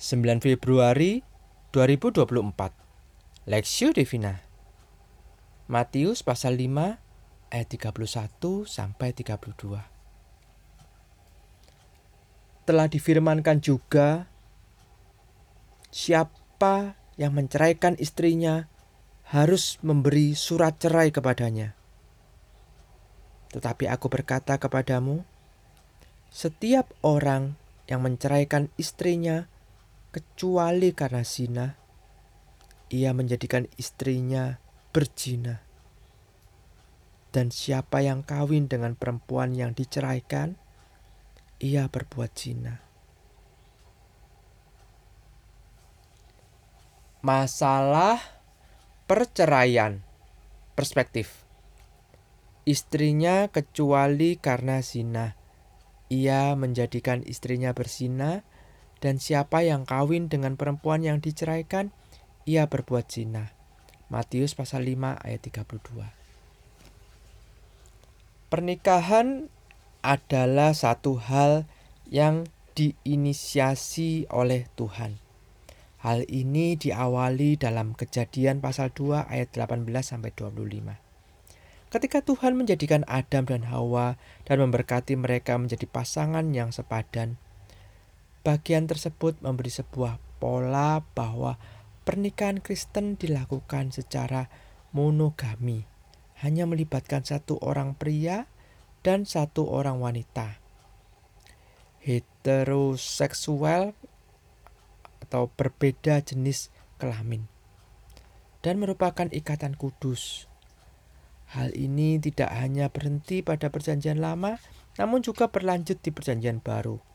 9 Februari 2024 Lexio Divina Matius pasal 5 ayat 31 sampai 32 Telah difirmankan juga siapa yang menceraikan istrinya harus memberi surat cerai kepadanya. Tetapi aku berkata kepadamu, setiap orang yang menceraikan istrinya kecuali karena zina, ia menjadikan istrinya berzina. Dan siapa yang kawin dengan perempuan yang diceraikan, ia berbuat zina. Masalah perceraian perspektif. Istrinya kecuali karena zina. Ia menjadikan istrinya berzina dan siapa yang kawin dengan perempuan yang diceraikan, ia berbuat zina. Matius pasal 5 ayat 32. Pernikahan adalah satu hal yang diinisiasi oleh Tuhan. Hal ini diawali dalam Kejadian pasal 2 ayat 18 sampai 25. Ketika Tuhan menjadikan Adam dan Hawa dan memberkati mereka menjadi pasangan yang sepadan, Bagian tersebut memberi sebuah pola bahwa pernikahan Kristen dilakukan secara monogami, hanya melibatkan satu orang pria dan satu orang wanita. Heteroseksual atau berbeda jenis kelamin dan merupakan ikatan kudus. Hal ini tidak hanya berhenti pada Perjanjian Lama, namun juga berlanjut di Perjanjian Baru.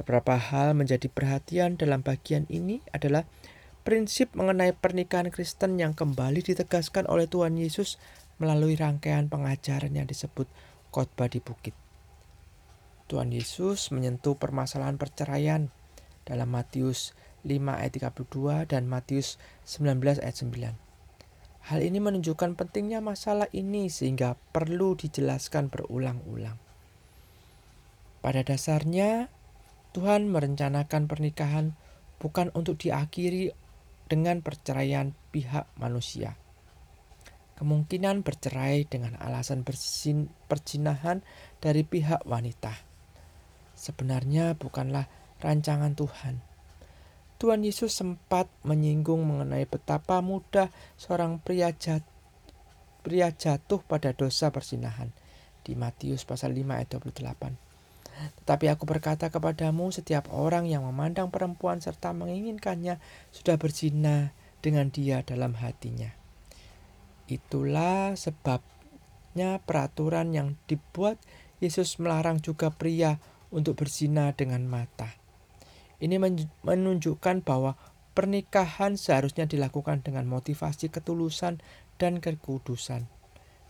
Beberapa hal menjadi perhatian dalam bagian ini adalah prinsip mengenai pernikahan Kristen yang kembali ditegaskan oleh Tuhan Yesus melalui rangkaian pengajaran yang disebut khotbah di bukit. Tuhan Yesus menyentuh permasalahan perceraian dalam Matius 5 ayat 32 dan Matius 19 ayat 9. Hal ini menunjukkan pentingnya masalah ini sehingga perlu dijelaskan berulang-ulang. Pada dasarnya, Tuhan merencanakan pernikahan bukan untuk diakhiri dengan perceraian pihak manusia. Kemungkinan bercerai dengan alasan bersin, perjinahan dari pihak wanita sebenarnya bukanlah rancangan Tuhan. Tuhan Yesus sempat menyinggung mengenai betapa mudah seorang pria, jat, pria jatuh pada dosa persinahan di Matius pasal 5 ayat 28. Tetapi aku berkata kepadamu, setiap orang yang memandang perempuan serta menginginkannya sudah berzina dengan dia dalam hatinya. Itulah sebabnya peraturan yang dibuat Yesus melarang juga pria untuk berzina dengan mata. Ini menunjukkan bahwa pernikahan seharusnya dilakukan dengan motivasi ketulusan dan kekudusan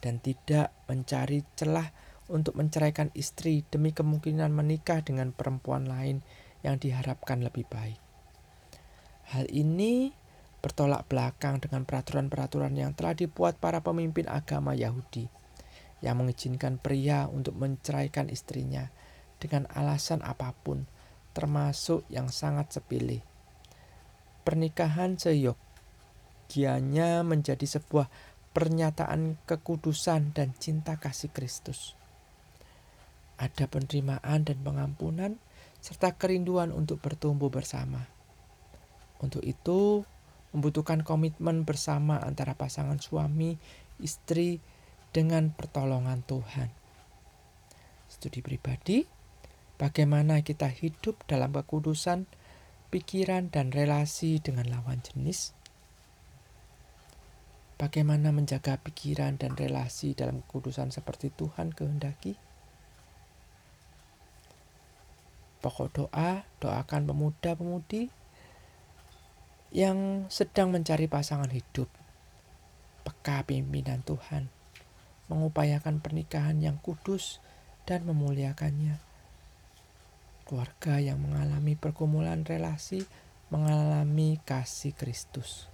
dan tidak mencari celah untuk menceraikan istri demi kemungkinan menikah dengan perempuan lain yang diharapkan lebih baik. Hal ini bertolak belakang dengan peraturan-peraturan yang telah dibuat para pemimpin agama Yahudi yang mengizinkan pria untuk menceraikan istrinya dengan alasan apa pun, termasuk yang sangat sepilih. Pernikahan seyogianya menjadi sebuah pernyataan kekudusan dan cinta kasih Kristus ada penerimaan dan pengampunan, serta kerinduan untuk bertumbuh bersama. Untuk itu, membutuhkan komitmen bersama antara pasangan suami, istri, dengan pertolongan Tuhan. Studi pribadi, bagaimana kita hidup dalam kekudusan, pikiran, dan relasi dengan lawan jenis. Bagaimana menjaga pikiran dan relasi dalam kekudusan seperti Tuhan kehendaki? Pokok doa, doakan pemuda-pemudi yang sedang mencari pasangan hidup. Peka pimpinan Tuhan, mengupayakan pernikahan yang kudus dan memuliakannya. Keluarga yang mengalami pergumulan relasi mengalami kasih Kristus.